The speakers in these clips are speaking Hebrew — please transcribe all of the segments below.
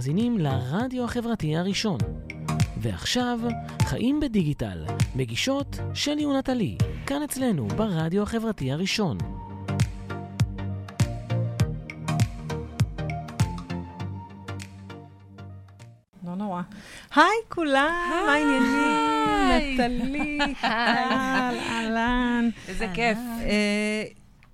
מאזינים לרדיו החברתי הראשון. ועכשיו, חיים בדיגיטל, מגישות שלי ונטלי, כאן אצלנו ברדיו החברתי הראשון. לא נורא. היי כולם, מה העניינים? נטלי, טל, אהלן. איזה כיף. אה,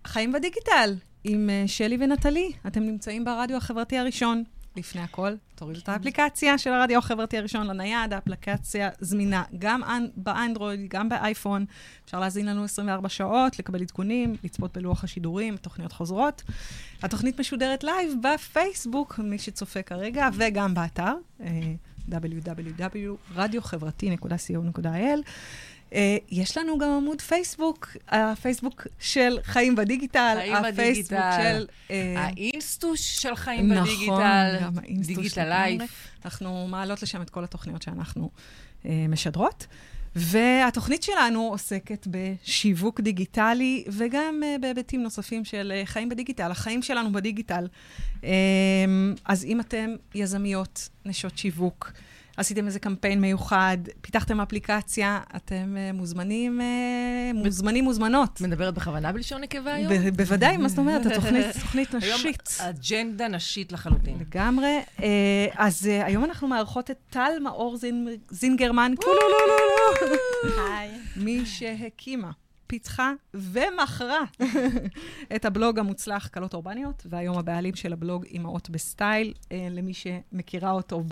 חיים בדיגיטל עם אה, שלי ונטלי. אתם נמצאים ברדיו החברתי הראשון. לפני הכל, תורידו את האפליקציה של הרדיו החברתי הראשון לנייד, האפליקציה זמינה גם אנ- באנדרואיד, גם באייפון. אפשר להזין לנו 24 שעות, לקבל עדכונים, לצפות בלוח השידורים, תוכניות חוזרות. התוכנית משודרת לייב בפייסבוק, מי שצופה כרגע, וגם באתר, אה, www.radiохברתי.co.il. אה, יש לנו גם עמוד פייסבוק, הפייסבוק של חיים בדיגיטל, חיים הפייסבוק בדיגיטל. של... אה, האינסטוש של חיים נכון, בדיגיטל, גם האינסטוש דיגיטל. לייף. אנחנו מעלות לשם את כל התוכניות שאנחנו אה, משדרות. והתוכנית שלנו עוסקת בשיווק דיגיטלי וגם אה, בהיבטים נוספים של אה, חיים בדיגיטל, החיים שלנו בדיגיטל. אה, אז אם אתם יזמיות, נשות שיווק, עשיתם איזה קמפיין מיוחד, פיתחתם אפליקציה, אתם אה, מוזמנים, אה, מוזמנים, מוזמנות. מדברת בכוונה בלשון נקבה היום? ב- בוודאי, מה זאת אומרת? התוכנית תוכנית היום נשית. אג'נדה נשית לחלוטין. לגמרי. אה, אז היום אנחנו מארחות את טל מאור זינגרמן, קולולולולו. היי. מי שהקימה, פיתחה ומכרה את הבלוג המוצלח כלות אורבניות, והיום הבעלים של הבלוג אימהות בסטייל, אה, למי שמכירה אותו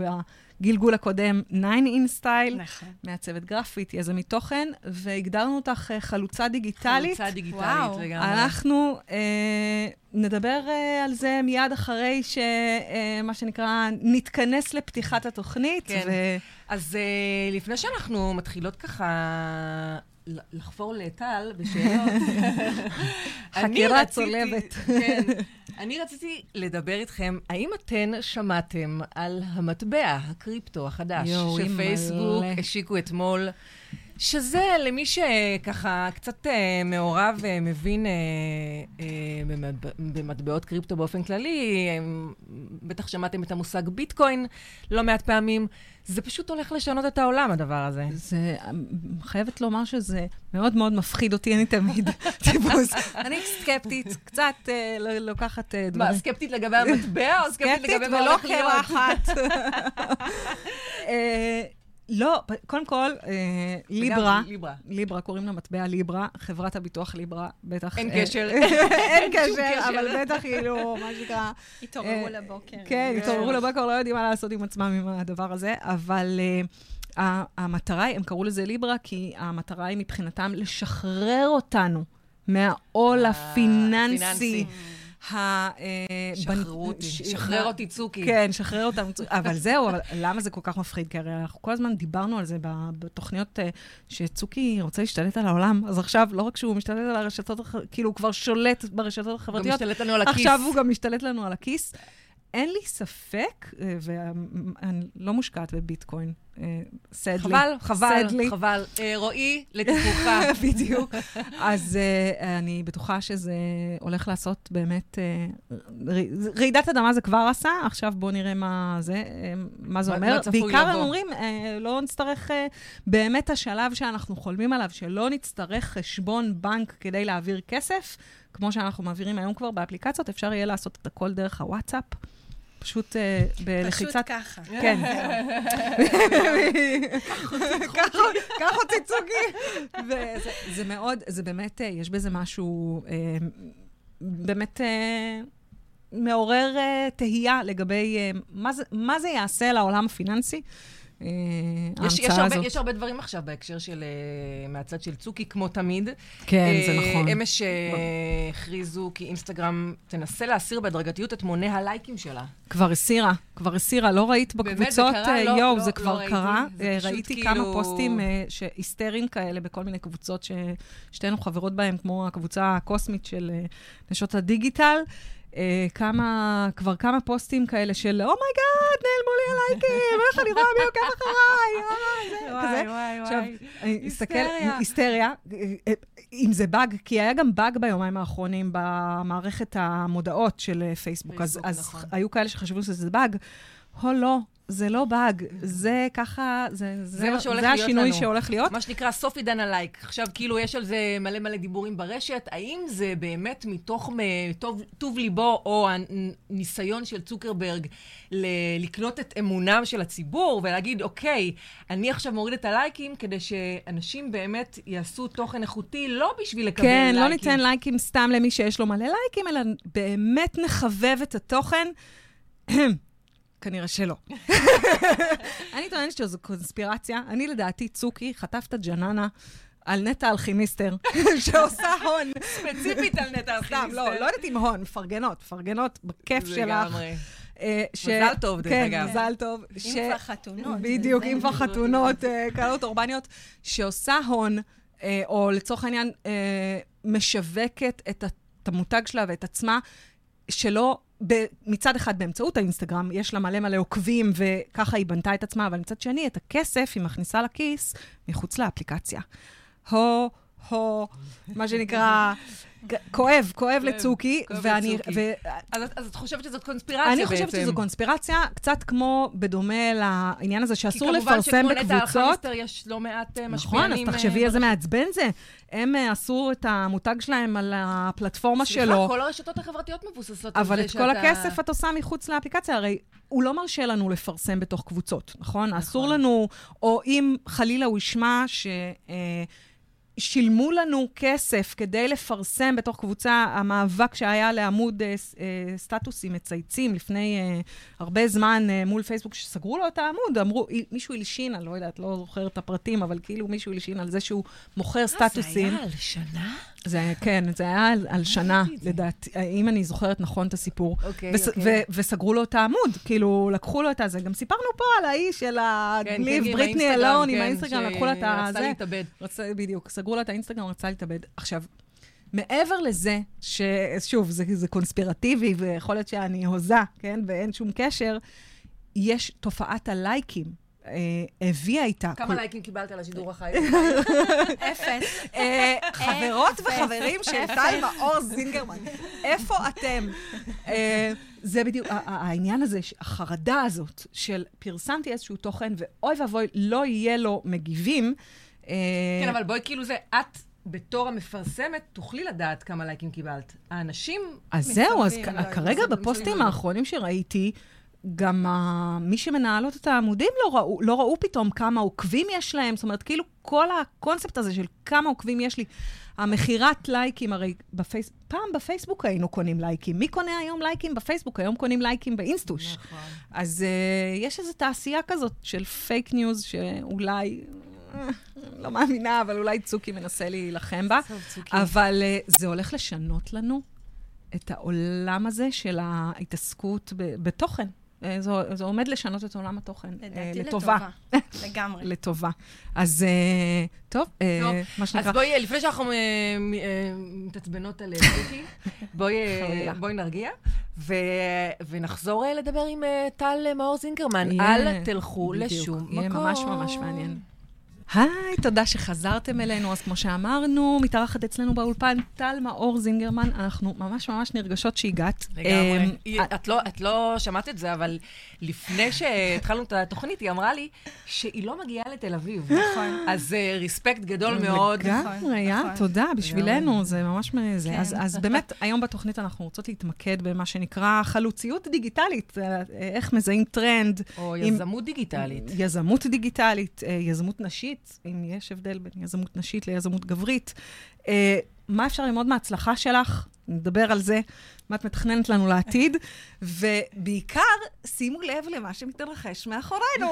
בגלגול הקודם, 9 in סטייל, נכון. מעצבת גרפית, יזמית תוכן, והגדרנו אותך אה, חלוצה דיגיטלית. חלוצה דיגיטלית וואו. לגמרי. אנחנו אה, נדבר אה, על זה מיד אחרי שמה שנקרא, נתכנס לפתיחת התוכנית. כן. ו... אז אה, לפני שאנחנו מתחילות ככה לחפור לטל בשאלות, חקירה צולבת. כן. אני רציתי לדבר איתכם, האם אתן שמעתם על המטבע, הקריפטו החדש, שפייסבוק. השיקו אתמול? שזה למי שככה קצת אה, מעורב ומבין אה, אה, במטבע- במטבעות קריפטו באופן כללי, אה, בטח שמעתם את המושג ביטקוין לא מעט פעמים. זה פשוט הולך לשנות את העולם, הדבר הזה. זה, חייבת לומר שזה מאוד מאוד מפחיד אותי, אני תמיד טיפוס. אני סקפטית, קצת אה, ל- לוקחת אה, דברים. מה, סקפטית לגבי המטבע או סקפטית סקפטית לגבי מה ולא הולך להיות? קרחת. אה, לא, קודם כל, אה, ליברה, ליברה. ליברה, קוראים למטבע ליברה, חברת הביטוח ליברה, בטח... אין אה, קשר. אין קשר, קשר. אבל בטח כאילו, מה שנקרא... התעוררו אה, לבוקר. כן, אה, התעוררו לבוקר, לא יודעים מה לעשות עם עצמם עם הדבר הזה, אבל uh, המטרה היא, הם קראו לזה ליברה, כי המטרה היא מבחינתם לשחרר אותנו מהעול אה, הפיננסי. אה, שחררו אותי, שחרר אותי צוקי. כן, שחרר אותם. אבל זהו, אבל למה זה כל כך מפחיד? כי הרי אנחנו כל הזמן דיברנו על זה בתוכניות אה, שצוקי רוצה להשתלט על העולם, אז עכשיו, לא רק שהוא משתלט על הרשתות, כאילו, הוא כבר שולט ברשתות גם החברתיות, משתלט לנו על הכיס. עכשיו הוא גם משתלט לנו על הכיס. אין לי ספק, אה, ואני לא מושקעת בביטקוין, סדלי. חבל, חבל, סדלי. חבל. אה, רועי, לטיפולך. בדיוק. אז uh, אני בטוחה שזה הולך לעשות באמת... רעידת אדמה זה כבר עשה, עכשיו בואו נראה מה זה, אה, מה זה אומר. בעיקר הם. אומרים, לא נצטרך, באמת השלב שאנחנו חולמים עליו, שלא נצטרך חשבון בנק כדי להעביר כסף, כמו שאנחנו מעבירים היום כבר באפליקציות, אפשר יהיה לעשות את הכל דרך הוואטסאפ. פשוט פשוט בלחיצת... ככה. כן. קח אותי צוקי. וזה זה מאוד, זה באמת, אה, יש בזה משהו אה, באמת אה, מעורר אה, תהייה לגבי אה, מה זה- מה זה יעשה לעולם הפיננסי, אה, יש, יש, ההמצאה הרבה. יש הרבה דברים עכשיו בהקשר של, אה, מהצד של צוקי, כמו תמיד. כן, זה אה, נכון. אמש אה, הכריזו כי אינסטגרם תנסה להסיר בהדרגתיות את מונה הלייקים שלה. כבר הסירה, כבר הסירה, לא ראית באמת, בקבוצות, זה קרה? אה, לא- יואו, לא- זה לא כבר ראיתי. קרה. זה אה, פשוט ראיתי כאילו- כמה פוסטים אה, ש- היסטריים כאלה בכל מיני קבוצות ששתינו חברות בהן, כמו הקבוצה הקוסמית של אה, נשות הדיגיטל. אה, כמה, כבר כמה פוסטים כאלה של, oh my god, נעלמו לי הלייקים, איך אני רואה מי עוקב אחריי, אה. וואי, אני אסתכל, היסטריה. היסטריה, אה, אה, אם זה באג, כי היה גם באג ביומיים האחרונים במערכת המודעות של פייסבוק, אז, פייסבוק, אז נכון. היו כאלה שחשבו שזה באג. הו, לא, זה לא באג, זה ככה, זה, זה, זה מה שהולך זה להיות השינוי לנו. שהולך להיות. מה שנקרא סוף עידן הלייק. עכשיו, כאילו, יש על זה מלא מלא דיבורים ברשת. האם זה באמת מתוך טוב, טוב ליבו, או הניסיון של צוקרברג ל- לקנות את אמונם של הציבור, ולהגיד, אוקיי, אני עכשיו מוריד את הלייקים, כדי שאנשים באמת יעשו תוכן איכותי, לא בשביל לקבל כן, לייקים. לא ניתן לייקים סתם למי שיש לו מלא לייקים, אלא באמת נחבב את התוכן. כנראה שלא. אני טוענת שזו קונספירציה. אני לדעתי, צוקי חטף את הג'ננה על נטע אלכימיסטר, שעושה הון. ספציפית על נטע סתם, אלכימיסטר. לא, לא יודעת אם הון, מפרגנות, מפרגנות בכיף שלך. לגמרי. אה, ש- מזל טוב, דרך כן, אגב. מזל טוב. אם ש- כבר חתונות. בדיוק. אם כבר חתונות, אה, כאלות אורבניות, שעושה הון, אה, או לצורך העניין, משווקת את המותג שלה ואת עצמה, שלא, מצד אחד באמצעות האינסטגרם, יש לה מלא מלא עוקבים, וככה היא בנתה את עצמה, אבל מצד שני, את הכסף היא מכניסה לכיס מחוץ לאפליקציה. הו, הו, מה שנקרא, כואב, כואב לצוקי, ואני, אז, את- חושבת שזאת קונספירציה אני בעצם? חושבת שזו קונספירציה, קצת כמו בדומה לעניין הזה שאסור לפרסם כי כמובן שכמו נטע בקבוצות. אלחמיסטר יש לא מעט אה, משפיענים. נכון, אז תחשבי אה, איזה מעצבן זה. הם אה, עשו את המותג שלהם על הפלטפורמה סליחה, שלו, כל הרשתות החברתיות מבוססות על אבל זה את כל שאתה- הכסף את עושה מחוץ לאפליקציה. הרי הוא לא מרשה לנו לפרסם בתוך קבוצות, נכון? אסור לנו, או אם חלילה הוא ישמע ש... אה, שילמו לנו כסף כדי לפרסם בתוך קבוצה, המאבק שהיה לעמוד אה, אה, סטטוסים מצייצים לפני אה, הרבה זמן אה, מול פייסבוק, שסגרו לו את העמוד, אמרו, "אי- מישהו הלשין, אני לא יודעת, לא זוכרת את הפרטים, אבל כאילו מישהו הלשין על זה שהוא מוכר סטטוסים. אה, זה היה על שנה? זה היה, כן, זה היה על, על שנה. לדעתי, אם אני זוכרת נכון את הסיפור. אוקיי, וס, אוקיי. ו, וסגרו לו את העמוד, כאילו, לקחו לו את הזה. גם סיפרנו פה על האיש של כן, הגליב, כן, בריטני אלון, עם כן, האינסטגרם, לקחו לה את ה... שרצה זה. להתאבד. רצה, בדיוק, סגרו לה את האינסטגרם, רצה להתאבד. עכשיו, מעבר לזה, ששוב, זה, זה קונספירטיבי, ויכול להיות שאני הוזה, כן, ואין שום קשר, יש תופעת הלייקים. אה, הביאה איתה... כמה לייקים קיבלת על השידור החי? אפס. אה, חברות וחברים של טל מאור זינגרמן, איפה אתם? אה, זה בדיוק העניין הזה, החרדה הזאת של פרסמתי איזשהו תוכן, ואוי ואבוי, לא יהיה לו מגיבים. כן, אבל בואי, כאילו זה, את בתור המפרסמת, תוכלי לדעת כמה לייקים קיבלת. האנשים... אז זהו, אז כרגע בפוסטים. האחרונים שראיתי, גם ה- מי שמנהלות את העמודים לא ראו, לא ראו פתאום כמה עוקבים יש להם, זאת אומרת, כאילו כל הקונספט הזה של כמה עוקבים יש לי, המכירת לייקים, הרי בפייס... פעם בפייסבוק היינו קונים לייקים. מי קונה היום לייקים בפייסבוק? היום קונים לייקים באינסטוש. נכון. אז אה, יש איזו תעשייה כזאת של פייק ניוז, שאולי, אה, לא מאמינה, אבל אולי צוקי מנסה להילחם בה. אבל אה, זה הולך לשנות לנו את העולם הזה של ההתעסקות ב- בתוכן. אה, זה, זה עומד לשנות את עולם התוכן. אה, לדעתי לטובה. לטובה. לגמרי. לטובה. אז אה, טוב, אה, טוב, מה אז שנקרא... בואי, לפני שאנחנו אה, אה, מתעצבנות על צוקי, בואי אה. בואי נרגיע, ו- ונחזור לדבר עם טל מאור זינגרמן. אל תלכו בדיוק, לשום מקום. יהיה ממש ממש מעניין. היי, תודה שחזרתם אלינו. אז כמו שאמרנו, מתארחת אצלנו באולפן טל מאור זינגרמן. אנחנו ממש ממש נרגשות שהגעת. לגמרי. אמ, את לא- את לא שמעת את זה, אבל לפני שהתחלנו את התוכנית, היא אמרה לי שהיא לא מגיעה לתל אביב. נכון. אז אה, ריספקט גדול מאוד. לגמרי, יא, נכון. תודה, בשבילנו, לגמרי. זה ממש מזה. כן. אז- באמת, היום בתוכנית אנחנו רוצות להתמקד במה שנקרא חלוציות דיגיטלית, אה, איך מזהים טרנד, או יזמות דיגיטלית. יזמות דיגיטלית, אה, יזמות נשית, אם יש הבדל בין יזמות נשית ליזמות גברית. אה, מה אפשר ללמוד מההצלחה שלך? נדבר על זה, מה את מתכננת לנו לעתיד, ובעיקר, שימו לב למה שמתרחש מאחורינו.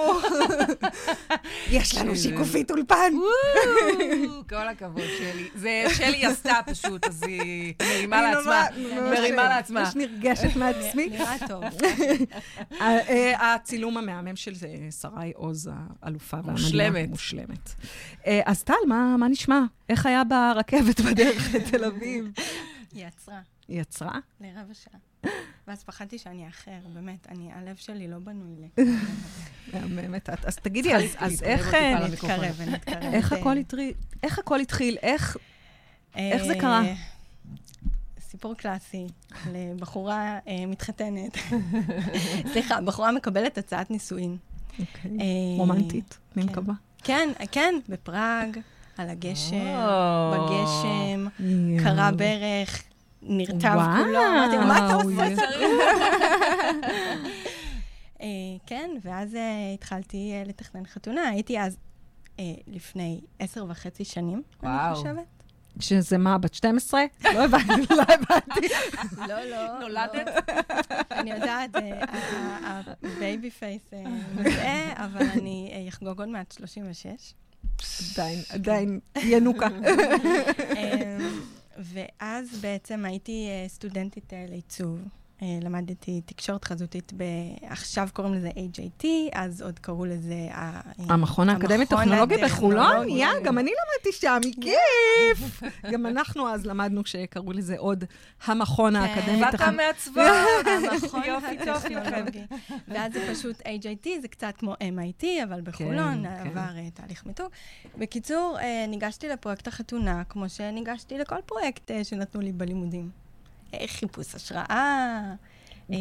יש לנו שיקופית אולפן. כל הכבוד, שלי. זה שלי עשתה פשוט, אז היא מרימה לעצמה. מרימה לעצמה. ממש נרגשת מעצמי. נראה טוב. ה- אה, הצילום המהמם של אה, שרי עוז, האלופה והמדהימה. מושלמת. מושלמת. אה, אז טל, מה נשמע? איך היה ברכבת בדרך לתל אביב? היא עצרה היא עצרה? לרבע שעה. ואז פחדתי שאני אאחר, באמת, אני, הלב שלי לא בנוי ל... באמת, אז תגידי, אז- איך אה. נתקרב ונתקרב. איך הכל התחיל? איך זה אה, קרה? סיפור קלאסי לבחורה אה, מתחתנת. סליחה, בחורה מקבלת הצעת נישואין. אוקיי. רומנטית, אני כן. מקווה. כן, כן, בפראג, על הגשר, או. בגשם, קרה ברך, נרטב. כולו, אמרתי מה אתה עושה? אה, כן, ואז אה, התחלתי אה, לתכנן חתונה. הייתי אז, אה, לפני עשר וחצי שנים, אני. חושבת. שזה מה, בת 12? לא הבנתי, לא הבנתי. לא, לא. נולדת? לא. אני יודעת, ה baby face מזהה, אבל אני אה, אחגוג עוד מעט 36. עדיין, עדיין ינוקה. אמ, ואז בעצם הייתי אה, סטודנטית אה, לעיצוב. אה, למדתי תקשורת חזותית, ב... עכשיו קוראים לזה HIT, אז עוד קראו לזה... אה, המכון האקדמי טכנולוגי בחולון? יא, גם אני למדתי שם, כיף! גם אנחנו אז למדנו שקראו לזה עוד המכון האקדמי בת טכנולוגי. המעצבה. המכון יופי. הטכנולוגי. ואז זה פשוט HIT, זה קצת כמו MIT, אבל בחולון כן. עבר אה, תהליך מיתוג. בקיצור, ניגשתי לפרויקט החתונה, כמו שניגשתי לכל פרויקט שנתנו לי בלימודים. חיפוש השראה, אה,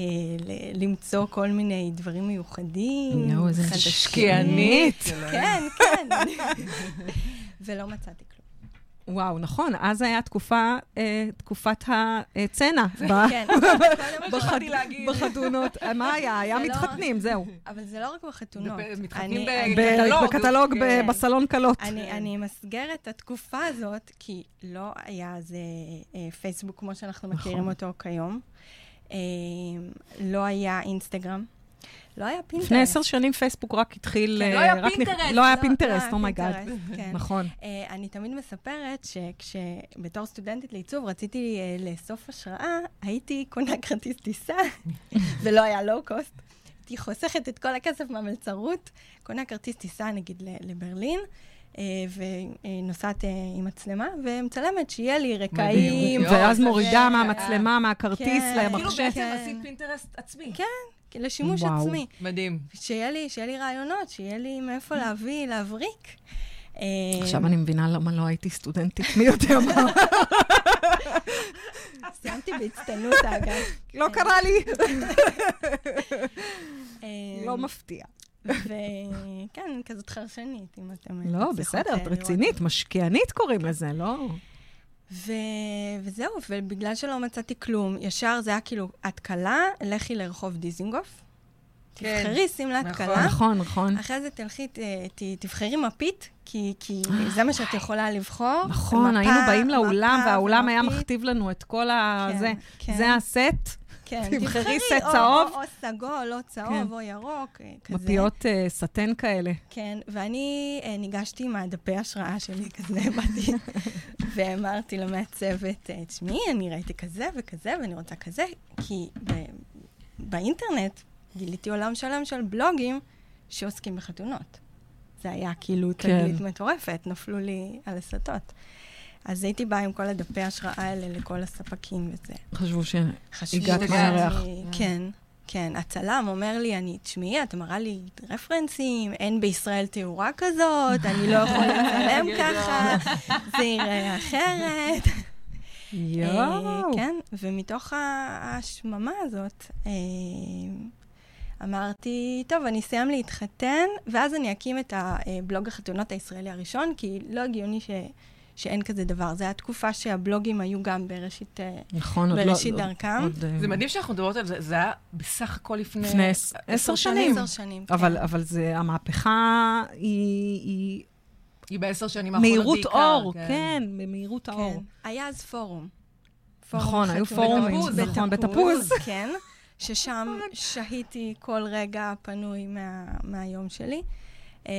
למצוא כל מיני דברים מיוחדים. יואו, איזה חדשים. משקיענית. כן, כן. ולא מצאתי כלום. וואו, נכון, אז היה תקופה, אה, תקופת הצנע. כן, בחד-. בחתונות. אה, מה היה? היה לא- מתחתנים, זהו. אבל זה לא רק בחתונות. מתחתנים. בקטלוג, ב- כן. בסלון קלות. אני, אני אמסגר את התקופה הזאת, כי לא היה אז אה, פייסבוק כמו שאנחנו נכון. מכירים אותו כיום. אה, לא היה אינסטגרם. לא היה פינטרסט. לפני עשר שנים פייסבוק רק התחיל... כן, אה, לא היה רק נכ- פינטרסט, לא היה פינטרסט, לא היה oh my god. פינטרסט, כן. נכון. אה, אני תמיד מספרת שכשבתור סטודנטית לעיצוב רציתי אה, לאסוף השראה, הייתי קונה כרטיס טיסה, ולא היה לואו-קוסט. הייתי חוסכת את כל הכסף מהמלצרות, קונה כרטיס טיסה נגיד לברלין, אה, ונוסעת אה, עם מצלמה, ומצלמת שיהיה לי רקעים. ואז מורידה מהמצלמה, מהכרטיס כן. כאילו למחשב. בעצם כן. עשית פינטרסט עצמי. כן. לשימוש וואו. עצמי. מדהים. שיהיה לי, שיהיה לי רעיונות, שיהיה לי מאיפה להביא, להבריק. אה, עכשיו אני מבינה למה לא הייתי סטודנטית, מי יודע מה. סיימתי בהצטיינות, אגב. לא קרה לי. אה, לא מפתיע. וכן, כזאת חרשנית, אם אתם... לא, בסדר, אה, את. רצינית, משקיענית קוראים לזה, לא? ו... וזהו, ובגלל שלא מצאתי כלום, ישר זה היה כאילו, את קלה, לכי לרחוב דיזינגוף. כן. תבחרי שמלת נכון. קלה. נכון, נכון. אחרי זה תלכי, ת, ת, תבחרי מפית, כי, כי זה מה שאת יכולה לבחור. נכון, מפה, היינו באים לאולם, מפה והאולם היה ומפית. מכתיב לנו את כל ה... כן, זה. כן. זה הסט, כן, תבחרי סט או- צהוב. או, או סגול, או צהוב, כן. או ירוק, אה, כזה. מפיות אה, סטן כאלה. כן, ואני אה, ניגשתי עם הדפי השראה שלי, כזה באתי, ואמרתי למעצבת, אה, תשמעי, אני ראיתי כזה וכזה, ואני רוצה כזה, כי ב- באינטרנט גיליתי עולם שלם של בלוגים שעוסקים בחתונות. זה היה כאילו כן. תגלית מטורפת, נפלו לי על הסטות. אז הייתי באה עם כל הדפי השראה האלה לכל הספקים וזה. חשבו ש... חשבו הגעת שאני- מהירח. כן, כן. הצלם אומר לי, אני, תשמעי, את מראה לי רפרנסים, אין בישראל תאורה כזאת, אני לא יכול לצלם ככה, זה יראה אחרת. יואו. אה, כן, ומתוך ה- ההשממה הזאת, אה, אמרתי, טוב, אני אסיים להתחתן, ואז אני אקים את הבלוג החתונות הישראלי הראשון, כי לא הגיוני ש... שאין כזה דבר. זו הייתה תקופה שהבלוגים היו גם בראשית, אה, נכון, לא... בראשית עוד- דרכם. עוד, אה, זה מדהים שאנחנו מדברות על זה, זה היה בסך הכל לפני... לפני עש- עשר שנים. עשר שנים, כן. אבל, אבל זה, המהפכה היא, היא היא בעשר שנים האחרונות מהירות בעיקר. אור, כן, במהירות האור. כן. היה אז פורום. נכון, היו. פורומים, בתפוז, נכון, בתפוז. כן, ששם שהיתי כל רגע פנוי מה, מהיום שלי. אה,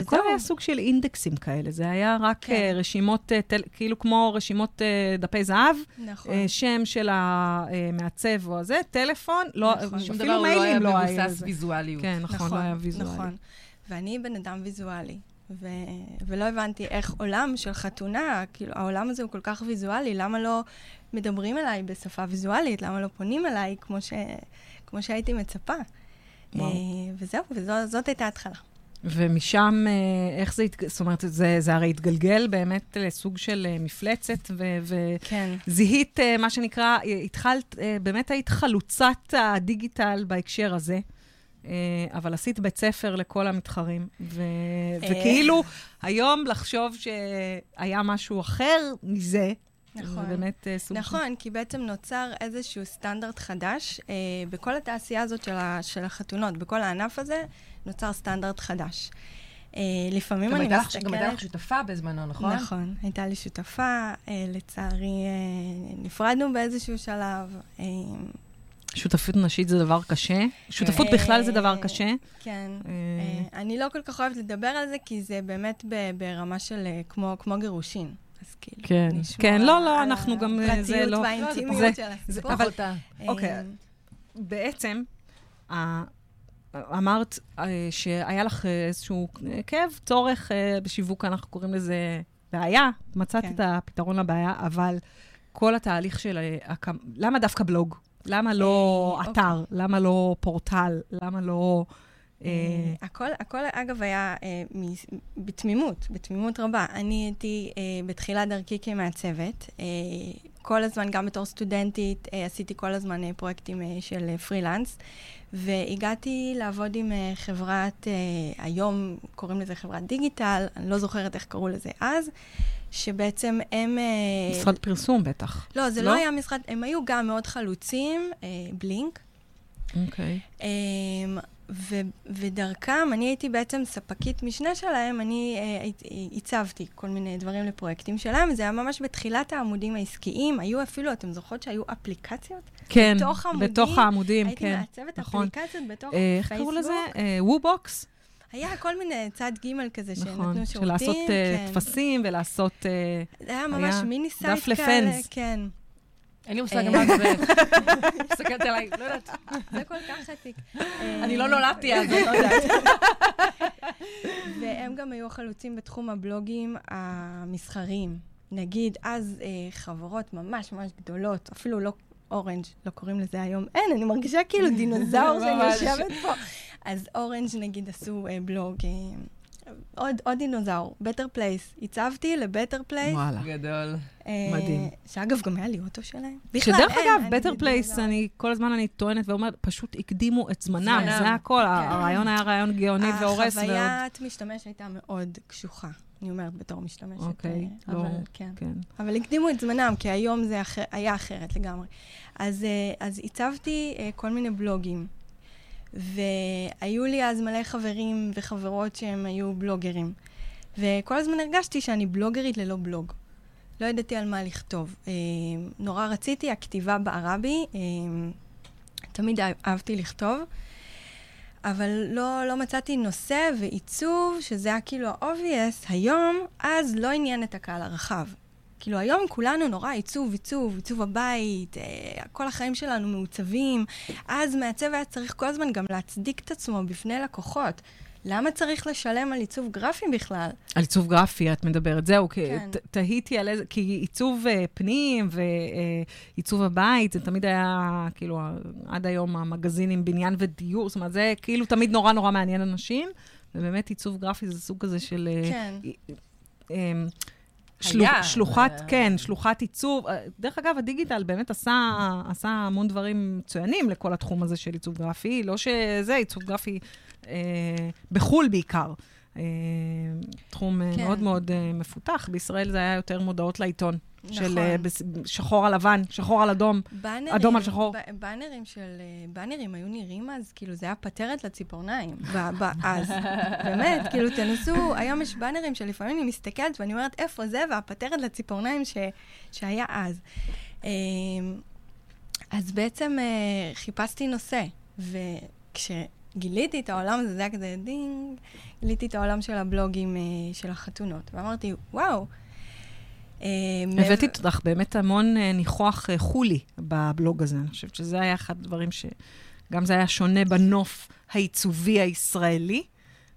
הכל וזהו. היה סוג של אינדקסים כאלה, זה היה רק כן. אה, רשימות, אה, טל- כאילו כמו רשימות דפי זהב, נכון. שם של המעצב או הזה, טלפון, לא, נכון. שום דבר אפילו הוא לא היה מיילים לא היה מבוסס. ויזואליות. כן, נכון, לא היה ויזואלי. נכון. ואני בן אדם ויזואלי, ו... ולא הבנתי איך עולם של חתונה, כאילו, העולם הזה הוא כל כך ויזואלי, למה לא מדברים אליי בשפה ויזואלית? למה לא פונים אליי כמו, ש... כמו שהייתי מצפה? וואו. וזהו, וזאת הייתה ההתחלה. ומשם, אה, איך זה, זאת אומרת, זה, זה הרי התגלגל באמת לסוג של אה, מפלצת, ו- כן. וזיהית, אה, מה שנקרא, התחלת, באמת היית חלוצת הדיגיטל בהקשר הזה. אבל עשית בית ספר לכל המתחרים, ו-. וכאילו היום לחשוב שהיה משהו אחר מזה, נכון. זה באמת אה, סוג נכון, כי בעצם נוצר איזשהו סטנדרט חדש. אה, בכל התעשייה הזאת של, ה, של החתונות, בכל הענף הזה, נוצר סטנדרט חדש. אה, לפעמים אני הייתה מסתכלת... גם הייתה לך שותפה בזמנו, נכון? נכון, הייתה לי שותפה, אה, לצערי אה, נפרדנו באיזשהו שלב. אה, שותפות נשית זה דבר קשה. שותפות בכלל זה דבר קשה. כן. אני לא כל כך אוהבת לדבר על זה, כי זה באמת ברמה של כמו גירושין. אז כאילו, כן, נשמור כן, לא, לא, אנחנו גם, אה, זה הפרטיות לא- והאינטימיות זה- של הסיפור. אבל- אותה. אוקיי, אה, בעצם, אמרת אה, שהיה לך איזשהו כאב, צורך בשיווק, אנחנו קוראים לזה בעיה, מצאת כן. את הפתרון לבעיה, אבל כל התהליך של... למה דווקא בלוג? למה לא אתר? למה לא פורטל? למה לא... אה, הכל, הכל, אגב, היה אה, בתמימות, בתמימות רבה. אני הייתי אה, בתחילת דרכי כמעצבת. כל הזמן, גם בתור סטודנטית, עשיתי כל הזמן פרויקטים של פרילנס, והגעתי לעבוד עם חברת, היום קוראים לזה חברת דיגיטל, אני לא זוכרת איך קראו לזה אז, שבעצם הם... משרד פרסום בטח. לא, זה לא? לא היה משרד, הם היו גם מאוד חלוצים, בלינק. אוקיי. אמ, ו- ודרכם, אני הייתי בעצם ספקית משנה שלהם, אני אה, עיצבתי כל מיני דברים לפרויקטים שלהם, זה היה ממש בתחילת העמודים העסקיים, היו אפילו, אתם זוכרות שהיו אפליקציות? כן, בתוך העמודים, בתוך העמודים, הייתי כן. מעצבת נכון. אפליקציות בתוך אה, איך פייסבוק. קראו לזה? Woobox? היה כל מיני צד ג' כזה שנתנו נכון, של שירותים. לעשות אה, כן. טפסים ולעשות... אה, זה היה ממש היה mini site דף כאלה, לפנס. כן. אין לי מושג אה. מה זה. מסתכלת עליי, לא יודעת. זה כל כך עתיק. אני לא אה, נולדתי אז, אני לא יודעת. והם גם היו חלוצים בתחום הבלוגים המסחריים. נגיד, אז אה, חברות ממש ממש גדולות, אפילו לא אורנג', לא קוראים לזה היום, אין, אני מרגישה כאילו דינוזאור שאני. יושבת פה. אז אורנג' נגיד עשו אה, בלוג, אה, עוד, עוד דינוזאור, Better Place. הצבתי ל-Better Place. וואלה. גדול. אה, מדהים. שאגב, גם היה לי אוטו שלהם. בכלל, שדרך אין, אגב, Better Place. אני כל הזמן אני טוענת ואומרת, פשוט הקדימו את זמנם, זמנם. זה הכל, הרעיון היה רעיון גאוני והורס. ועוד- החוויית משתמש הייתה מאוד קשוחה. אני אומרת בתור משתמשת. אוקיי, אה, לא, אבל כן. כן. אבל הקדימו את זמנם, כי היום זה אחר, היה אחרת לגמרי. אז, אה, אז עיצבתי אה, כל מיני בלוגים, והיו לי אז מלא חברים וחברות שהם היו בלוגרים. וכל הזמן הרגשתי שאני בלוגרית ללא בלוג. לא ידעתי על מה לכתוב. אה, נורא רציתי, הכתיבה בערה בי, אה, תמיד אהבתי לכתוב, אבל לא, לא מצאתי נושא ועיצוב, שזה היה כאילו ה-obvious, היום, אז לא עניין את הקהל הרחב. כאילו היום כולנו נורא עיצוב, עיצוב, עיצוב הבית, אה, כל החיים שלנו מעוצבים. אז מעצב היה צריך כל הזמן גם להצדיק את עצמו בפני לקוחות. למה צריך לשלם על עיצוב גרפי בכלל? על עיצוב גרפי את מדברת, זהו, כן. ת- תהיתי על איזה, כי עיצוב אה, פנים ועיצוב הבית, זה תמיד היה, כאילו, עד היום המגזינים בניין ודיור, זאת אומרת, זה כאילו תמיד נורא נורא מעניין אנשים, ובאמת עיצוב גרפי זה סוג כזה של... אה, כן. אה, שלוח, היה, שלוחת, זה- כן, שלוחת עיצוב. אה, דרך אגב, הדיגיטל באמת עשה, עשה המון דברים מצוינים לכל התחום הזה של עיצוב גרפי. לא שזה, עיצוב גרפי אה, בחו"ל בעיקר. אה, תחום כן. כן. מאוד מאוד אה, מפותח. בישראל זה היה יותר מודעות לעיתון. נכון. של אה, בס- שחור על לבן, שחור על אדום. אדום על שחור. באנרים של... אה, באנרים היו נראים אז, כאילו זה היה פטרת לציפורניים. אז, באמת, כאילו תנסו, היום יש באנרים שלפעמים אני מסתכלת ואני אומרת, איפה זה? והפטרת לציפורניים ש- שהיה אז. אה, אז בעצם אה, חיפשתי נושא, וכשגיליתי את העולם הזה, זה היה כזה דינג, גיליתי את העולם של הבלוגים אה, של החתונות, ואמרתי, וואו. אה, הבאתי לך באמת המון אה, ניחוח אה, חו"לי בבלוג הזה. אני חושבת שזה היה אחד הדברים ש... גם זה היה שונה בנוף העיצובי הישראלי,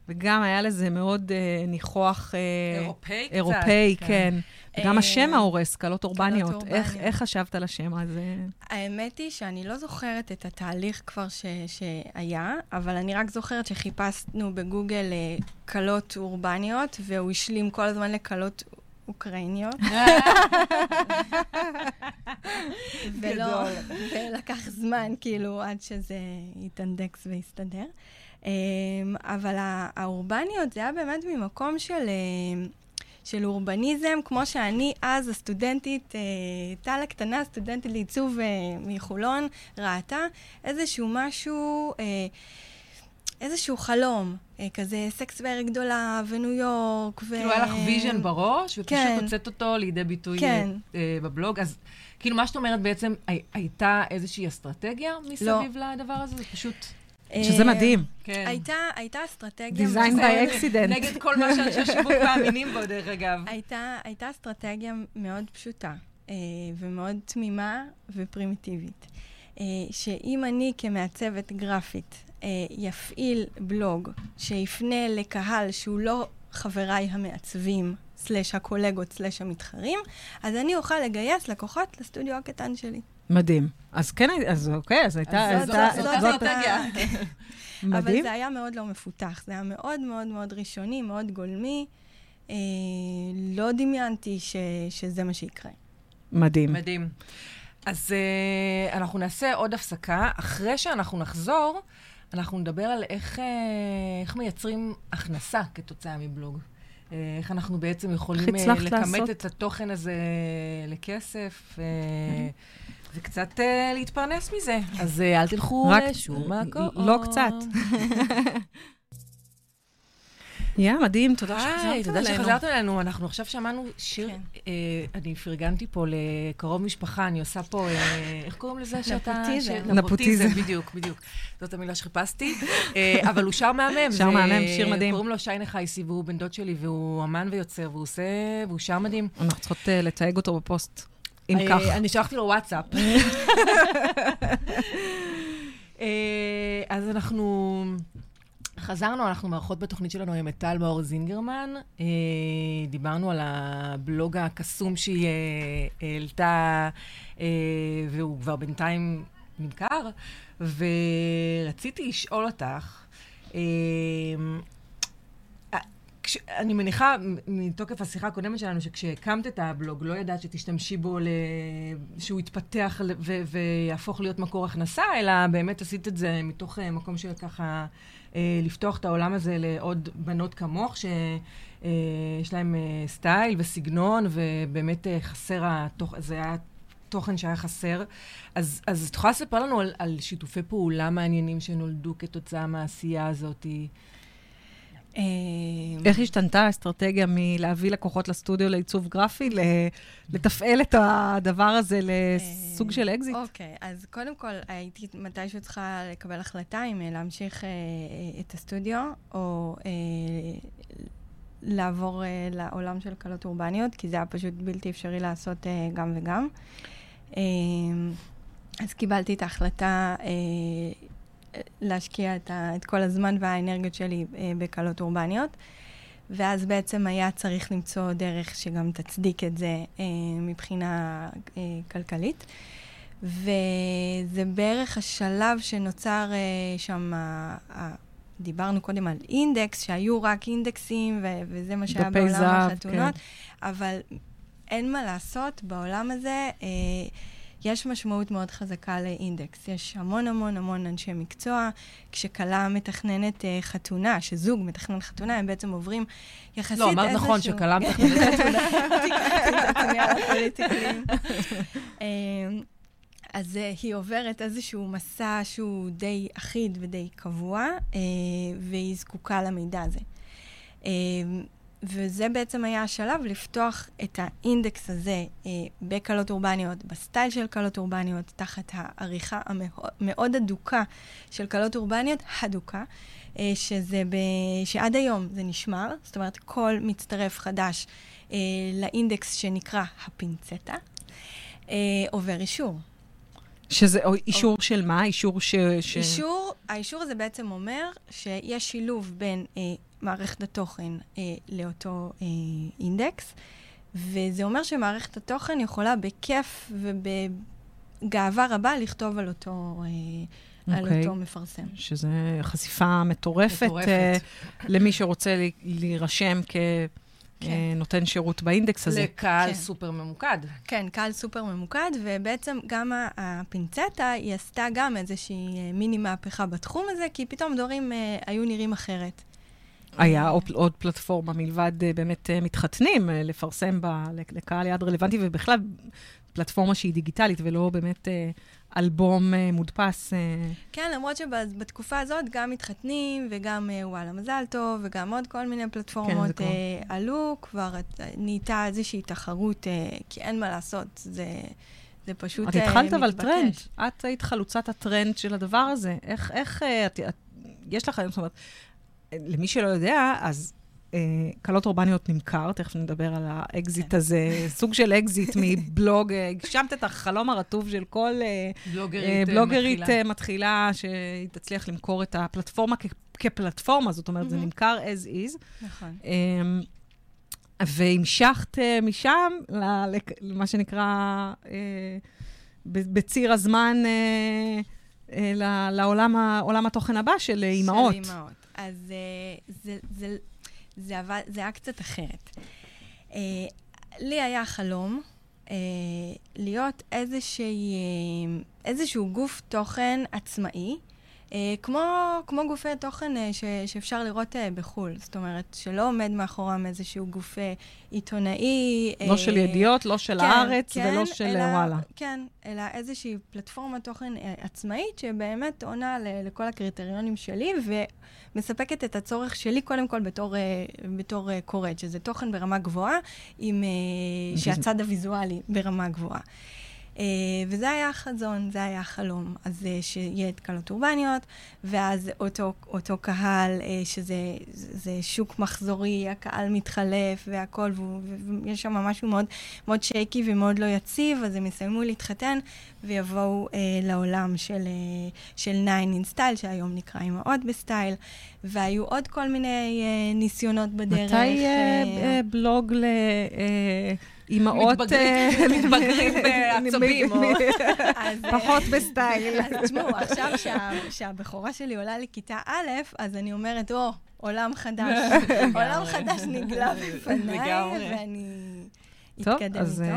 וגם היה לזה מאוד ניחוח אירופאי קצת. אירופאי, כן. וגם אה, השם ההורס, קלות אורבניות. איך חשבת על השם הזה? האמת היא שאני לא זוכרת את התהליך כבר שהיה, אבל אני רק זוכרת שחיפשנו בגוגל כלות אורבניות, והוא השלים כל הזמן לכלות אוקראיניות. ולא, ולקח זמן, כאילו, עד שזה יתאנדקס ויסתדר. אמ, אבל האורבניות זה היה באמת ממקום של, אה, של אורבניזם, כמו שאני אז, הסטודנטית, אה, טל הקטנה, סטודנטית לעיצוב אה, מחולון, ראתה איזשהו משהו, אה, איזשהו חלום, אה, כזה סקס בעיר גדולה, וניו יורק, ו... כאילו היה לך vision בראש, ופשוט כן. הוצאת אותו לידי ביטוי כן. אה, בבלוג. אז כאילו, מה שאת אומרת בעצם, הי- הייתה איזושהי אסטרטגיה מסביב לדבר הזה? זה פשוט... שזה אה, מדהים. כן. הייתה, הייתה אסטרטגיה... Design מאוד- by accident. נגד כל מה שאנשי שיווק מאמינים בו, דרך אגב. הייתה, הייתה אסטרטגיה מאוד פשוטה אה, ומאוד תמימה ופרימיטיבית. שאם אני כמעצבת גרפית יפעיל בלוג שיפנה לקהל שהוא לא חבריי המעצבים, סלש הקולגות, סלש המתחרים, אז אני אוכל לגייס לקוחות לסטודיו הקטן שלי. מדהים. אז כן, אז אוקיי, אז הייתה... אז זאת- הייתה- זאת זאת- האסטרטגיה. אבל מדהים. זה היה מאוד לא מפותח, זה היה מאוד מאוד מאוד ראשוני, מאוד גולמי. אה, לא דמיינתי ש, שזה מה שיקרה. מדהים. מדהים. אז uh, אנחנו נעשה עוד הפסקה. אחרי שאנחנו נחזור, אנחנו נדבר על איך, uh, איך מייצרים הכנסה כתוצאה מבלוג. Uh, איך אנחנו בעצם יכולים הצלחת לכמת לעשות? את התוכן הזה לכסף, וקצת uh, להתפרנס מזה. אז uh, אל תלכו לשום מקום. לא קצת. יא, מדהים, תודה היי, שחזרת תודה אלינו. שחזרת אלינו. אנחנו עכשיו שמענו שיר, כן. אה, אני פרגנתי פה לקרוב משפחה, אני עושה פה, אה, איך קוראים לזה שאתה... נפוטיזם. נפוטיזם. בדיוק, בדיוק. זאת המילה שחיפשתי. אה, אבל הוא שר מהמם. שר מהמם, שיר מדהים. קוראים לו שי נחייסי, והוא בן דוד שלי, והוא אמן ויוצר, והוא עושה... והוא שר מדהים. אנחנו צריכות אה, לתייג אותו בפוסט, אם אה, כך. אני שלחתי לו וואטסאפ. אה, אז אנחנו חזרנו, אנחנו מארחות בתוכנית שלנו עם את טל מאור זינגרמן. אה, דיברנו על הבלוג הקסום שהיא אה, העלתה, אה, והוא כבר בינתיים נמכר, ורציתי לשאול אותך, אה, כש, אני מניחה, מתוקף השיחה הקודמת שלנו, שכשהקמת את הבלוג, לא ידעת שתשתמשי בו, ל... שהוא יתפתח. ו... ויהפוך להיות מקור הכנסה, אלא באמת עשית את זה מתוך אה, מקום של ככה אה, לפתוח את העולם הזה לעוד בנות כמוך, שיש להן אה, סטייל וסגנון, ובאמת אה, חסר התוכ... זה היה תוכן שהיה חסר. אז, אז את יכולה לספר לנו על, על שיתופי פעולה מעניינים שנולדו כתוצאה מהעשייה הזאת? אה, איך השתנתה האסטרטגיה מלהביא לקוחות לסטודיו לעיצוב גרפי, לתפעל את הדבר הזה לסוג של אקזיט? אוקיי, אז קודם כל, הייתי מתישהו צריכה לקבל החלטה אם אה, להמשיך אה, אה, את הסטודיו, או לעבור לעולם של כלות אורבניות, כי זה היה פשוט בלתי אפשרי לעשות גם וגם. אה, אז קיבלתי את ההחלטה להשקיע את, ה, את כל הזמן והאנרגיות שלי אה, בקלות אורבניות. ואז בעצם היה צריך למצוא דרך שגם תצדיק את זה אה, מבחינה אה, כלכלית. וזה בערך השלב שנוצר אה, שם, ה- ה- דיברנו קודם על אינדקס, שהיו רק אינדקסים, ו- וזה מה שהיה בעולם זהב, החתונות, אבל אין מה לעשות, בעולם הזה אה, יש משמעות מאוד חזקה לאינדקס. יש המון המון המון אנשי מקצוע. כשכלה מתכננת אה, חתונה, שזוג מתכנן חתונה, הם בעצם עוברים יחסית לא, אמרת נכון, איזשהו- שכלה מתכננת חתונה. אמ, אז אה, היא עוברת איזשהו מסע שהוא די אחיד ודי קבוע, אה, והיא זקוקה למידע הזה. אה, וזה בעצם היה השלב לפתוח את האינדקס הזה אה, בקלות אורבניות, בסטייל של קלות אורבניות, תחת העריכה המאוד אדוקה של קלות אורבניות, הדוקה, אה, שזה ב... שעד היום זה נשמר, זאת אומרת, כל מצטרף חדש אה, לאינדקס שנקרא הפינצטה, אה, עובר אישור. שזה או אישור של מה? אישור ש... ש... אישור, האישור הזה בעצם אומר שיש שילוב בין אה, מערכת התוכן אה, לאותו אה, אינדקס, וזה אומר שמערכת התוכן יכולה בכיף ובגאווה רבה לכתוב על אותו... אה, על אוקיי. אותו מפרסם. שזה חשיפה מטורפת, מטורפת. אה, למי שרוצה להירשם כן. כנותן שירות באינדקס הזה. לקהל כן. סופר ממוקד. כן, קהל סופר ממוקד, ובעצם גם ה- הפינצטה, היא עשתה גם איזושהי אה, מיני מהפכה בתחום הזה, כי פתאום דברים אה, היו נראים אחרת. היה עוד, עוד פלטפורמה מלבד אה, באמת אה, מתחתנים, אה, לפרסם בה לק- לקהל יעד רלוונטי, ובכלל פלטפורמה שהיא דיגיטלית ולא באמת אלבום מודפס. כן, למרות שבתקופה הזאת גם מתחתנים, וגם וואלה מזל טוב, וגם עוד כל מיני כן, פלטפורמות כבר- אה, עלו, כבר את- נהייתה איזושהי תחרות, כי אין מה לעשות, זה, זה פשוט את אה, התחלת אבל מתבקש. טרנד, את היית חלוצת הטרנד של הדבר הזה. איך, איך, את, את, יש לך, זאת אומרת, למי שלא יודע, אז אה, כלות אורבניות נמכר, תכף נדבר על האקזיט כן. הזה, סוג של אקזיט מבלוג, אה, הגשמת את החלום הרטוב של כל אה, בלוגרית, אה, אה, בלוגרית מתחילה. אה, מתחילה, שהיא תצליח למכור את הפלטפורמה כ- כפלטפורמה, זאת אומרת, זה מהמם. נמכר as is. נכון. אמ, והמשכת אה, משם ל- לק- למה שנקרא, אה, בציר הזמן אה, אה, לעולם התוכן הבא של אימהות. של אימהות. אז אה, זה, זה, זה, עבד, זה היה קצת אחרת. אה, לי היה חלום אה, להיות איזושהי, איזשהו גוף תוכן עצמאי, כמו, כמו גופי תוכן אה, ש, שאפשר לראות אה, בחו"ל. זאת אומרת, שלא עומד מאחורם איזשהו גוף אה, עיתונאי. לא של אה, ידיעות, לא של כן, הארץ כן, ולא של אלא- וואלה. כן, אלא איזושהי פלטפורמת תוכן אה, עצמאית שבאמת עונה ל- לכל הקריטריונים שלי ומספקת את הצורך שלי קודם כל בתור, אה, בתור אה, קוראת, שזה תוכן ברמה גבוהה, עם, אה, שהצד הוויזואלי ברמה גבוהה. Uh, וזה היה החזון, זה היה החלום. אז uh, שיהיה את קלות אורבניות, ואז אותו, אותו קהל, uh, שזה זה, שוק מחזורי, הקהל מתחלף והכול, והוא- ו- ויש שם משהו מאוד, מאוד שייקי ומאוד לא יציב, אז הם יסיימו להתחתן ויבואו לעולם של, של 9 in style, שהיום נקרא אימהות בסטייל, והיו עוד כל מיני אה, ניסיונות בדרך. מתי אה, אה, אה, בלוג לאימהות... מתבגרים- מתבגרים בעצבים, או- אה, פחות בסטייל. אז תשמעו, עכשיו שה, שהבכורה שלי עולה לכיתה א', אז אני אומרת, או, עולם חדש. עולם חדש נגלה בפניי. ואני טוב, אתקדם אז איתו.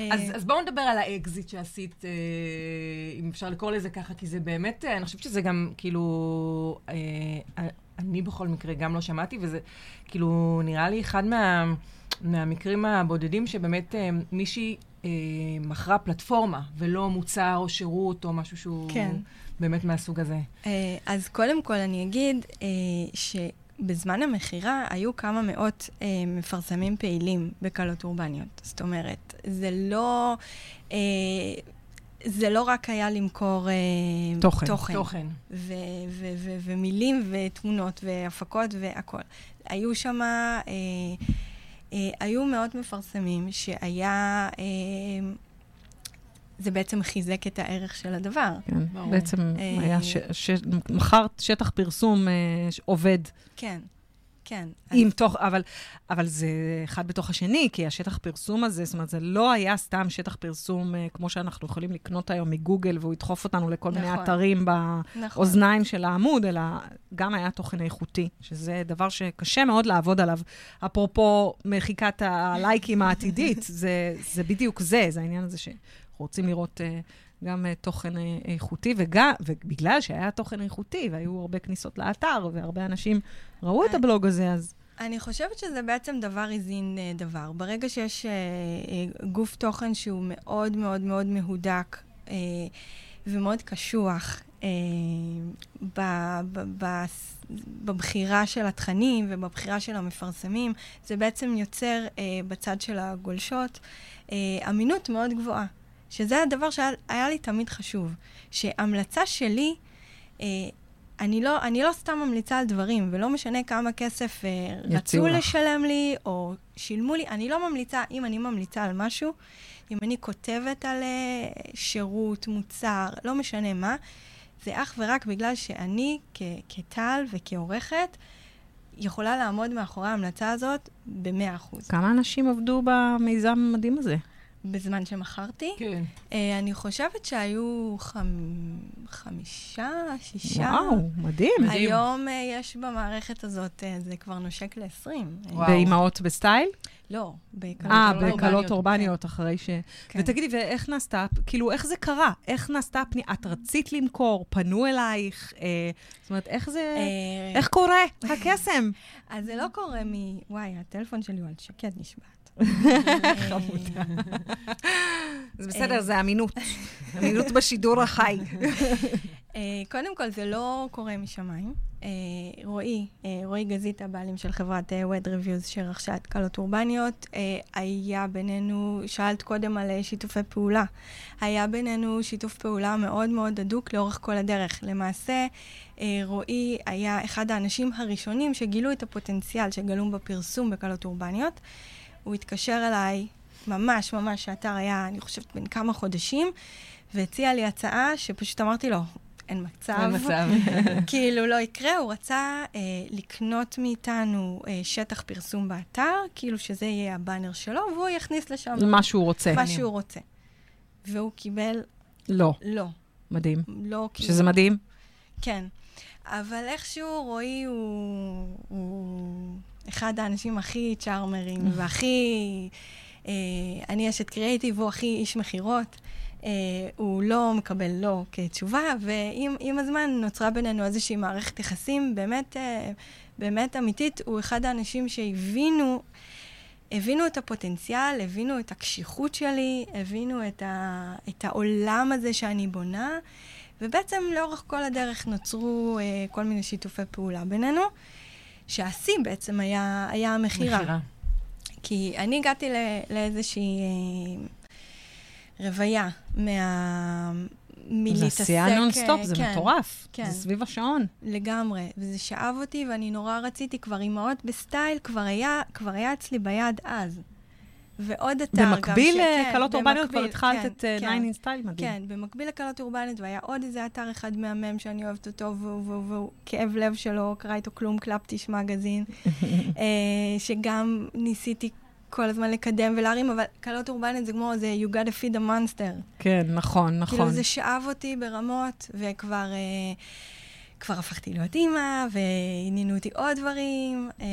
אה, אה, אז, אז בואו נדבר על האקזיט שעשית, אה, אם אפשר לקרוא לזה ככה, כי זה באמת, אה, אני חושבת שזה גם, כאילו, אני בכל מקרה גם לא שמעתי, וזה כאילו נראה לי אחד מה, מהמקרים הבודדים שבאמת מישהי אה, מכרה פלטפורמה, ולא מוצר או שירות או משהו שהוא כן. באמת מהסוג הזה. אה, אז קודם כל אני אגיד אה, שבזמן המכירה היו כמה מאות אה, מפרסמים פעילים בקלות אורבניות. זאת אומרת, זה לא... אה, זה לא רק היה למכור אה, תוכן. תוכן. תוכן. ו- ו- ו- ומילים ותמונות והפקות והכול. היו שם, אה, אה, היו מאות מפרסמים שהיה, אה, זה בעצם חיזק את הערך של הדבר. כן, ברור. בעצם אה, היה, ש- ש- מכרת שטח פרסום אה, ש- עובד כן, כן. עם תוך, אבל, אבל זה אחד בתוך השני, כי השטח פרסום הזה, זאת אומרת, זה לא היה סתם שטח פרסום אה, כמו שאנחנו יכולים לקנות היום מגוגל, והוא ידחוף אותנו לכל מיני נכון. אתרים נכון. באוזניים של העמוד, אלא גם היה תוכן איכותי, שזה דבר שקשה מאוד לעבוד עליו. אפרופו מחיקת הלייקים העתידית, זה, זה בדיוק זה, זה העניין הזה שאנחנו רוצים לראות... אה, גם uh, תוכן uh, איכותי, וגם, ובגלל שהיה תוכן איכותי, והיו הרבה כניסות לאתר, והרבה אנשים ראו את. הבלוג הזה, אז אני חושבת שזה בעצם דבר הזין דבר. ברגע שיש אה, אה, גוף תוכן שהוא מאוד מאוד מאוד מהודק אה, ומאוד קשוח ב, ב, ב, בבחירה של התכנים ובבחירה של המפרסמים, זה בעצם יוצר בצד של הגולשות אמינות מאוד גבוהה. שזה הדבר שהיה לי תמיד חשוב. שהמלצה שלי, אה, אני לא, אני לא סתם ממליצה על דברים, ולא משנה כמה כסף אה, רצו לך. לשלם לי או שילמו לי, אני לא ממליצה, אם אני ממליצה על משהו, אם אני כותבת על אה, שירות, מוצר, לא משנה מה, זה אך ורק בגלל שאני כ- כטל וכעורכת יכולה לעמוד מאחורי ההמלצה הזאת ב-100%. כמה אנשים עבדו במיזם המדהים הזה? בזמן שמכרתי. כן. אה, אני חושבת שהיו חמ... חמישה, שישה. וואו, מדהים. מדהים. היום אה, יש במערכת הזאת, אה, זה כבר נושק ל-20. וואו. באימהות בסטייל? לא, בקלות אה, אורבניות. בקלות אורבניות, אחרי ש... כן. ותגידי, ואיך נעשתה, כאילו, איך זה קרה? איך נעשתה הפנייה? את רצית למכור, פנו אלייך, אה, זאת אומרת, איך זה... אה, איך קורה הקסם? אז זה לא קורה מ... וואי, הטלפון שלי הוא על שקט נשבעת. חמודה. זה אה. בסדר, זה אמינות. אמינות בשידור החי. אה, קודם כל, זה לא קורה משמיים. אה, רועי, רועי גזית, הבעלים של חברת Wed Reviews שרכשה את קלות אורבניות, היה בינינו, שאלת קודם על שיתופי פעולה, היה בינינו שיתוף פעולה מאוד מאוד הדוק לאורך כל הדרך. למעשה, רועי היה אחד האנשים הראשונים שגילו את הפוטנציאל שגלום בפרסום בקלות אורבניות. הוא התקשר אליי, ממש ממש, האתר היה, אני חושבת, בן כמה חודשים, והציע לי הצעה שפשוט אמרתי לו, אין מצב. אין מצב. כאילו, לא יקרה, הוא רצה אה, לקנות מאיתנו אה, שטח פרסום באתר, כאילו שזה יהיה הבאנר שלו, והוא יכניס לשם מה שהוא רוצה. מה שהוא רוצה. והוא קיבל לא, לא. מדהים. לא כאילו... שזה מדהים. כן. אבל איכשהו רועי הוא, הוא אחד האנשים הכי צ'ארמרים והכי... אה, אני אשת קריאיטיב, הוא הכי איש מכירות. אה, הוא לא מקבל לא כתשובה, ועם הזמן נוצרה בינינו איזושהי מערכת יחסים באמת, אה, באמת אמיתית. הוא אחד האנשים שהבינו... הבינו את הפוטנציאל, הבינו את הקשיחות שלי, הבינו את, ה, את העולם הזה שאני בונה, ובעצם לאורך כל הדרך נוצרו אה, כל מיני שיתופי פעולה בינינו, שהשיא בעצם היה, היה המכירה. מכירה. כי אני הגעתי ל- לאיזושהי אה, רוויה מה... זה מלהתעסק... עשייה נונסטופ, זה כן, מטורף. כן. זה סביב השעון. לגמרי, וזה שאב אותי, ואני נורא רציתי, כבר אימהות בסטייל, כבר היה, כבר היה אצלי ביד אז. ועוד אתר גם במקביל ש- כן, לקלות אורבניות כבר התחלת כן, את אה, כן. 9 in style, מדהים. כן, במקביל לקלות אורבנית, והיה עוד איזה אתר אחד מהמם שאני אוהבת אותו, והוא, כאב לב שלו, קרא איתו כלום, קלפטיש מגזין, אה, שגם ניסיתי כל הזמן לקדם ולהרים, אבל קלות אורבנית זה כמו, זה you gotta feed a monster. כן, נכון, נכון. כאילו זה שאב אותי ברמות, וכבר אה, כבר הפכתי להיות אימא, ועניינו אותי עוד דברים, אה,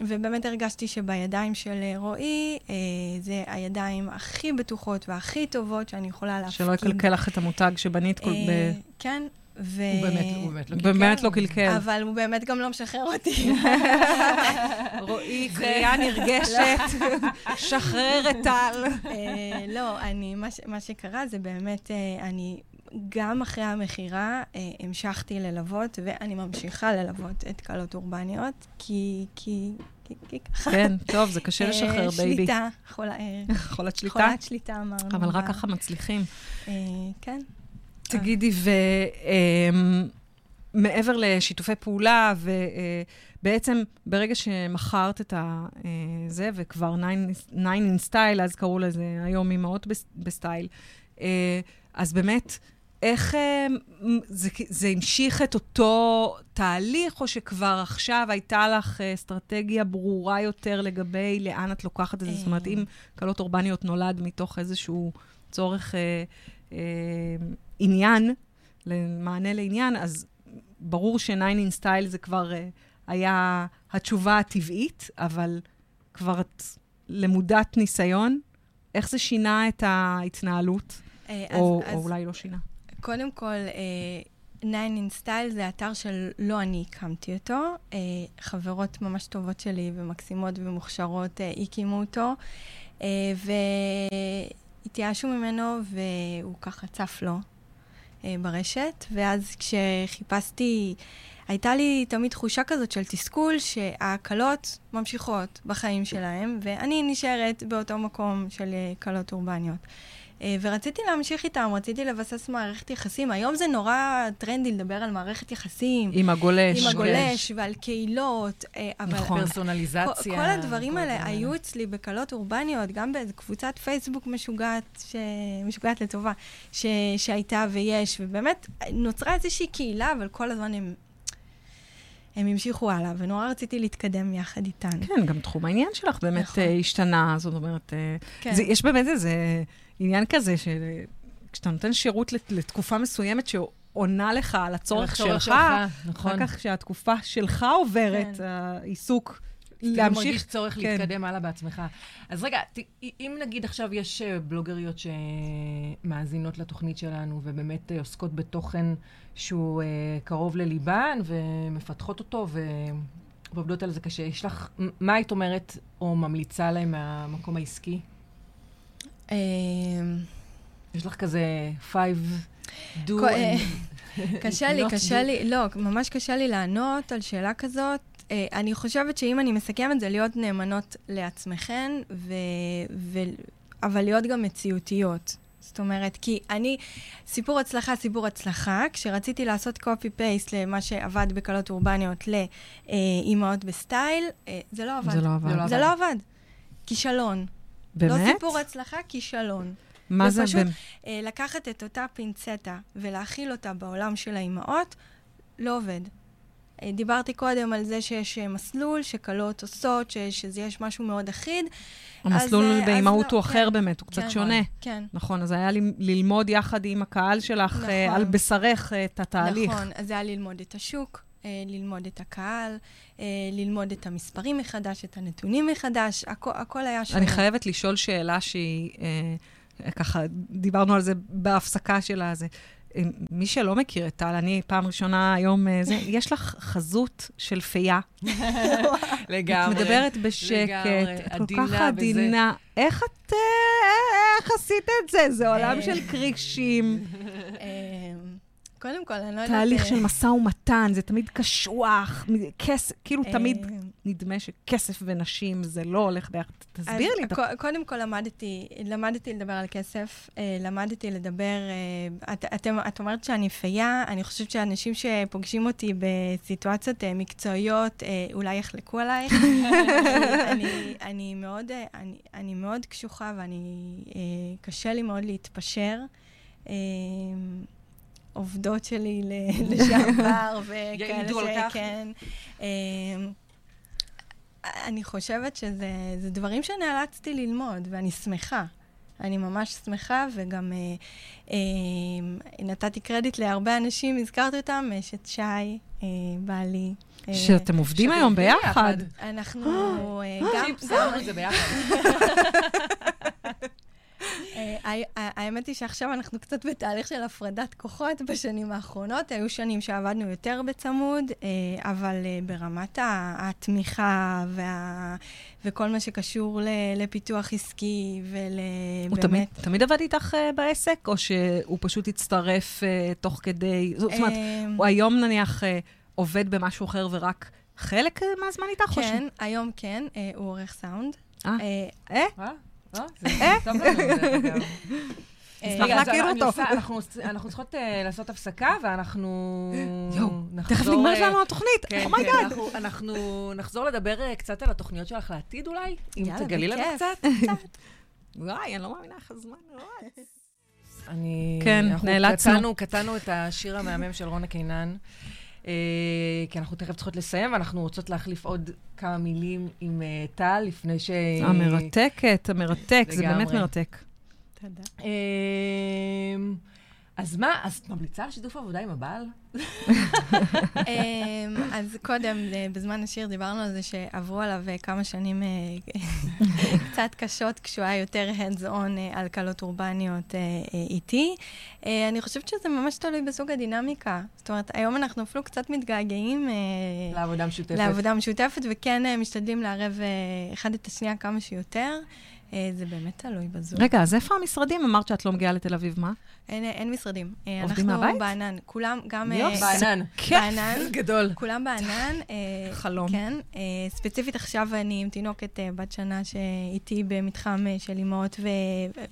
ובאמת הרגשתי שבידיים של רועי, אה, זה הידיים הכי בטוחות והכי טובות שאני יכולה להפקיד. שלא יקלקל לך את המותג שבנית כל... אה, ב- כן, ו... הוא באמת, הוא באמת לא קלקל. באמת לא קלקל. אבל הוא באמת גם לא משחרר אותי. רועי, קריאה נרגשת, שחרר את טל. לא, אני, מה, ש, מה שקרה זה באמת, אני גם אחרי המכירה אה, המשכתי ללוות, ואני ממשיכה ללוות את קלות אורבניות, כי, כי. כן, טוב, זה קשה אה, לשחרר, baby. שליטה, חולה, אה, חולת שליטה? חולת שליטה אמרנו. אבל רק ככה מצליחים. אה, כן. תגידי, ומעבר לשיתופי פעולה, ובעצם ברגע שמכרת את אה, זה, וכבר 9 in style, אז קראו לזה היום אימהות בס- בסטייל, אה, אז באמת, איך אה, זה, זה המשיך את אותו תהליך, או שכבר עכשיו הייתה לך אה, אסטרטגיה ברורה יותר לגבי לאן את לוקחת את זה? זאת אומרת, אה. אם קלות אורבניות נולד מתוך איזשהו צורך אה, אה, עניין, למענה לעניין, אז ברור ש-9 in style זה כבר אה, היה התשובה הטבעית, אבל כבר את למודת ניסיון. איך זה שינה את ההתנהלות? אה, או, אז, או אז אולי לא שינה. קודם כל, אה, 9 in Style זה אתר שלא אני הקמתי אותו. אה, חברות ממש טובות שלי ומקסימות ומוכשרות אה, הקימו אותו, אה, והתייאשו ממנו והוא ככה צף לו אה, ברשת. ואז כשחיפשתי, הייתה לי תמיד תחושה כזאת של תסכול שההקלות ממשיכות בחיים שלהם, ואני נשארת באותו מקום של אה, קלות אורבניות. אה, ורציתי להמשיך איתם, רציתי לבסס מערכת יחסים. היום זה נורא טרנדי לדבר על מערכת יחסים, עם הגולש. עם כן. הגולש ועל קהילות, אה, אבל... נכון. פרסונליזציה. כל, כל הדברים כל האלה היו אצלי בקלות אורבניות, גם באיזו קבוצת פייסבוק משוגעת, ש... משוגעת לטובה, ש... שהייתה ויש, ובאמת נוצרה איזושהי קהילה, אבל כל הזמן הם, הם המשיכו הלאה, ונורא רציתי להתקדם יחד איתן. כן, גם תחום העניין שלך באמת נכון. אה, השתנה, זאת אומרת, כן. זה, יש באמת איזה עניין כזה, שכשאתה נותן שירות לת- לתקופה מסוימת שעונה לך על הצורך שלך, נכון. אחר כך כשהתקופה שלך עוברת, כן. העיסוק להמשיך... אתה. מרגיש צורך כן. להתקדם הלאה בעצמך. אז רגע, ת, אם נגיד עכשיו יש אה, בלוגריות שמאזינות לתוכנית שלנו, ובאמת אה, עוסקות בתוכן שהוא אה, קרוב לליבן, ומפתחות אותו, ו... ועובדות על זה קשה, יש לך, מה היית אומרת, או ממליצה להם מהמקום העסקי? אמ, יש לך כזה five do אה. קשה לי, קשה. לי, לא, ממש קשה לי לענות על שאלה כזאת. אה, אני חושבת שאם אני מסכמת, זה להיות נאמנות לעצמכן, ו... ו... אבל להיות גם מציאותיות. זאת אומרת, כי אני, סיפור הצלחה, סיפור הצלחה, כשרציתי לעשות copy-paste למה שעבד בקלות אורבניות לאימהות בסטייל, אה, זה לא עבד. זה לא עבד. זה לא זה לא עבד. כישלון. לא באמת? סיפור הצלחה, כישלון. מה זה? ופשוט- באמת? אה, לקחת את אותה פינצטה ולהכיל אותה בעולם של האימהות, לא עובד. אה, דיברתי קודם על זה שיש אה, מסלול שכלות עושות, ש- שיש משהו מאוד אחיד. המסלול באימהות אז הוא לא, אחר כן. באמת, הוא קצת כן, שונה. כן. נכון, אז היה ללמוד יחד עם הקהל שלך, נכון. על בשרך את התהליך. נכון, אז זה היה ללמוד את השוק, ללמוד את הקהל, אה, ללמוד את המספרים מחדש, את הנתונים מחדש, הכ- הכל היה שונה. אני חייבת לשאול שאלה שהיא, אה, ככה, דיברנו על זה בהפסקה של הזה. אה, מי שלא מכיר את טל, אני פעם ראשונה היום, אה, זה, יש לך חזות של פייה. לגמרי. את מדברת בשקט, לגמרי, את כל עדינה כך בזה. עדינה. איך את, אה, איך עשית את זה? זה עולם אה. של קרישים, אה, קודם כל, אני לא יודעת... תהליך אה, של משא ומתן, זה תמיד קשוח, כסף, כאילו אה, תמיד נדמה שכסף ונשים זה לא הולך ביחד. תסביר לי. קודם כל למדתי, למדתי לדבר על כסף, אה, למדתי לדבר, את, אומרת שאני פייה, אני חושבת שאנשים שפוגשים אותי בסיטואציות מקצועיות, אולי יחלקו עלייך. אני, מאוד, קשוחה ואני, קשה לי מאוד להתפשר. אה, עובדות שלי ל- לשעבר, וכאלה. שכן. אה, אני חושבת שזה זה דברים שנאלצתי ללמוד, ואני שמחה. אני ממש שמחה, וגם אה, אה, נתתי קרדיט להרבה אנשים, הזכרתי אותם, אשת שי, אה, בעלי. אה, שאתם עובדים היום ביחד. ביחד. אנחנו אה, גם... צ'יפס, את זה ביחד. אה, האמת היא שעכשיו אנחנו קצת בתהליך של הפרדת כוחות בשנים האחרונות. היו שנים שעבדנו יותר בצמוד, אה, אבל אה, ברמת התמיכה וה- וכל מה שקשור לפיתוח עסקי הוא תמיד, ולבאמת... תמיד עבד איתך בעסק, או שהוא פשוט הצטרף תוך כדי... זאת אומרת, הוא היום נניח עובד במשהו אחר ורק חלק מהזמן איתך? כן, היום כן, הוא עורך סאונד. אה, אה, טוב לנו, דרך אגב. אה, נשמח להכיר אותו. אנחנו- צריכות אה, לעשות הפסקה, ואנחנו יואו, נחזור... תכף נגמרת אה, לנו התוכנית, כן, oh my God. כן, אנחנו- אנחנו נחזור לדבר אה, קצת על התוכניות שלך לעתיד אולי? אם תגלי לנו. קצת. וואי, אני לא מאמינה איך הזמן רץ. אני... כן, נאלצנו. קטענו, את השיר המהמם של רונה קינן, אה, כי אנחנו תכף צריכות לסיים, ואנחנו רוצות להחליף עוד כמה מילים עם אה, טל, לפני ש... המרתקת, המרתק, זה באמת. מרתק. תודה. אז מה, אז את ממליצה על שיתוף עבודה עם הבעל? אמ, אז קודם, אה, בזמן השיר, דיברנו על זה שעברו עליו אה, כמה שנים אה, קצת קשות, כשהוא היה יותר hands on אה, על קלות אורבניות איתי. אני חושבת שזה ממש תלוי בסוג הדינמיקה. זאת אומרת, היום אנחנו אפילו קצת מתגעגעים לעבודה משותפת. לעבודה משותפת, וכן משתדלים לערב אחד את השנייה כמה שיותר. אה, זה באמת תלוי בזוג. רגע, אז איפה המשרדים? אמרת שאת לא מגיעה לתל אביב, מה? אין, אין משרדים. אה, עובדים אנחנו מהבית? בענן. כולם, גם... אה, יופי. בענן. בענן. גדול. כולם בענן. אה, חלום. כן. אה, ספציפית עכשיו אני עם תינוקת אה, בת שנה שאיתי במתחם אה, של אימהות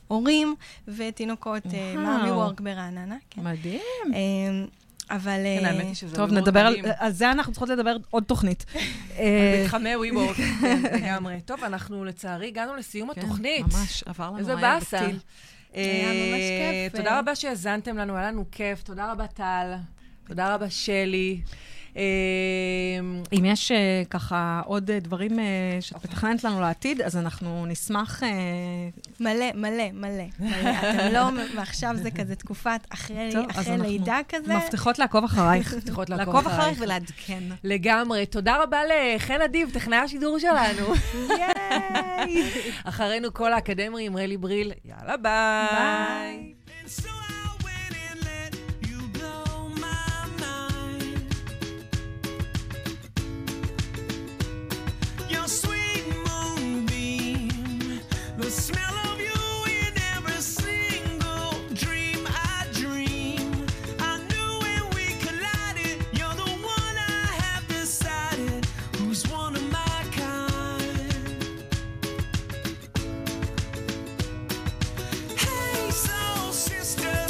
והורים, ותינוקות אה. מאמי וורק ברעננה. כן. מדהים. אה, אבל... כן, אה, האמת היא שזה טוב, נדבר על... על זה אנחנו צריכות לדבר עוד תוכנית. אה, מתחמי וויבורק, כן, לגמרי. טוב, אנחנו לצערי הגענו לסיום כן, התוכנית. ממש, עבר לנו איזה באסה. בטיל. היה ממש אה, כיף, תודה אה. רבה שהאזנתם לנו, היה לנו כיף. תודה רבה, טל. תודה רבה, שלי. אה, אם יש אה, ככה עוד אה, דברים אה, שאת מתכננת לנו לעתיד, אז אנחנו נשמח... מלא, מלא, מלא. אתם לא, ועכשיו זה כזה תקופת אחרי לידה כזה. מבטיחות לעקוב אחרייך. מבטיחות לעקוב אחרייך. ולעדכן. לגמרי. תודה רבה לחן אדיב, טכנאי השידור שלנו. ייי! אחרינו כל האקדמרים, רלי בריל. יאללה, ביי. ביי.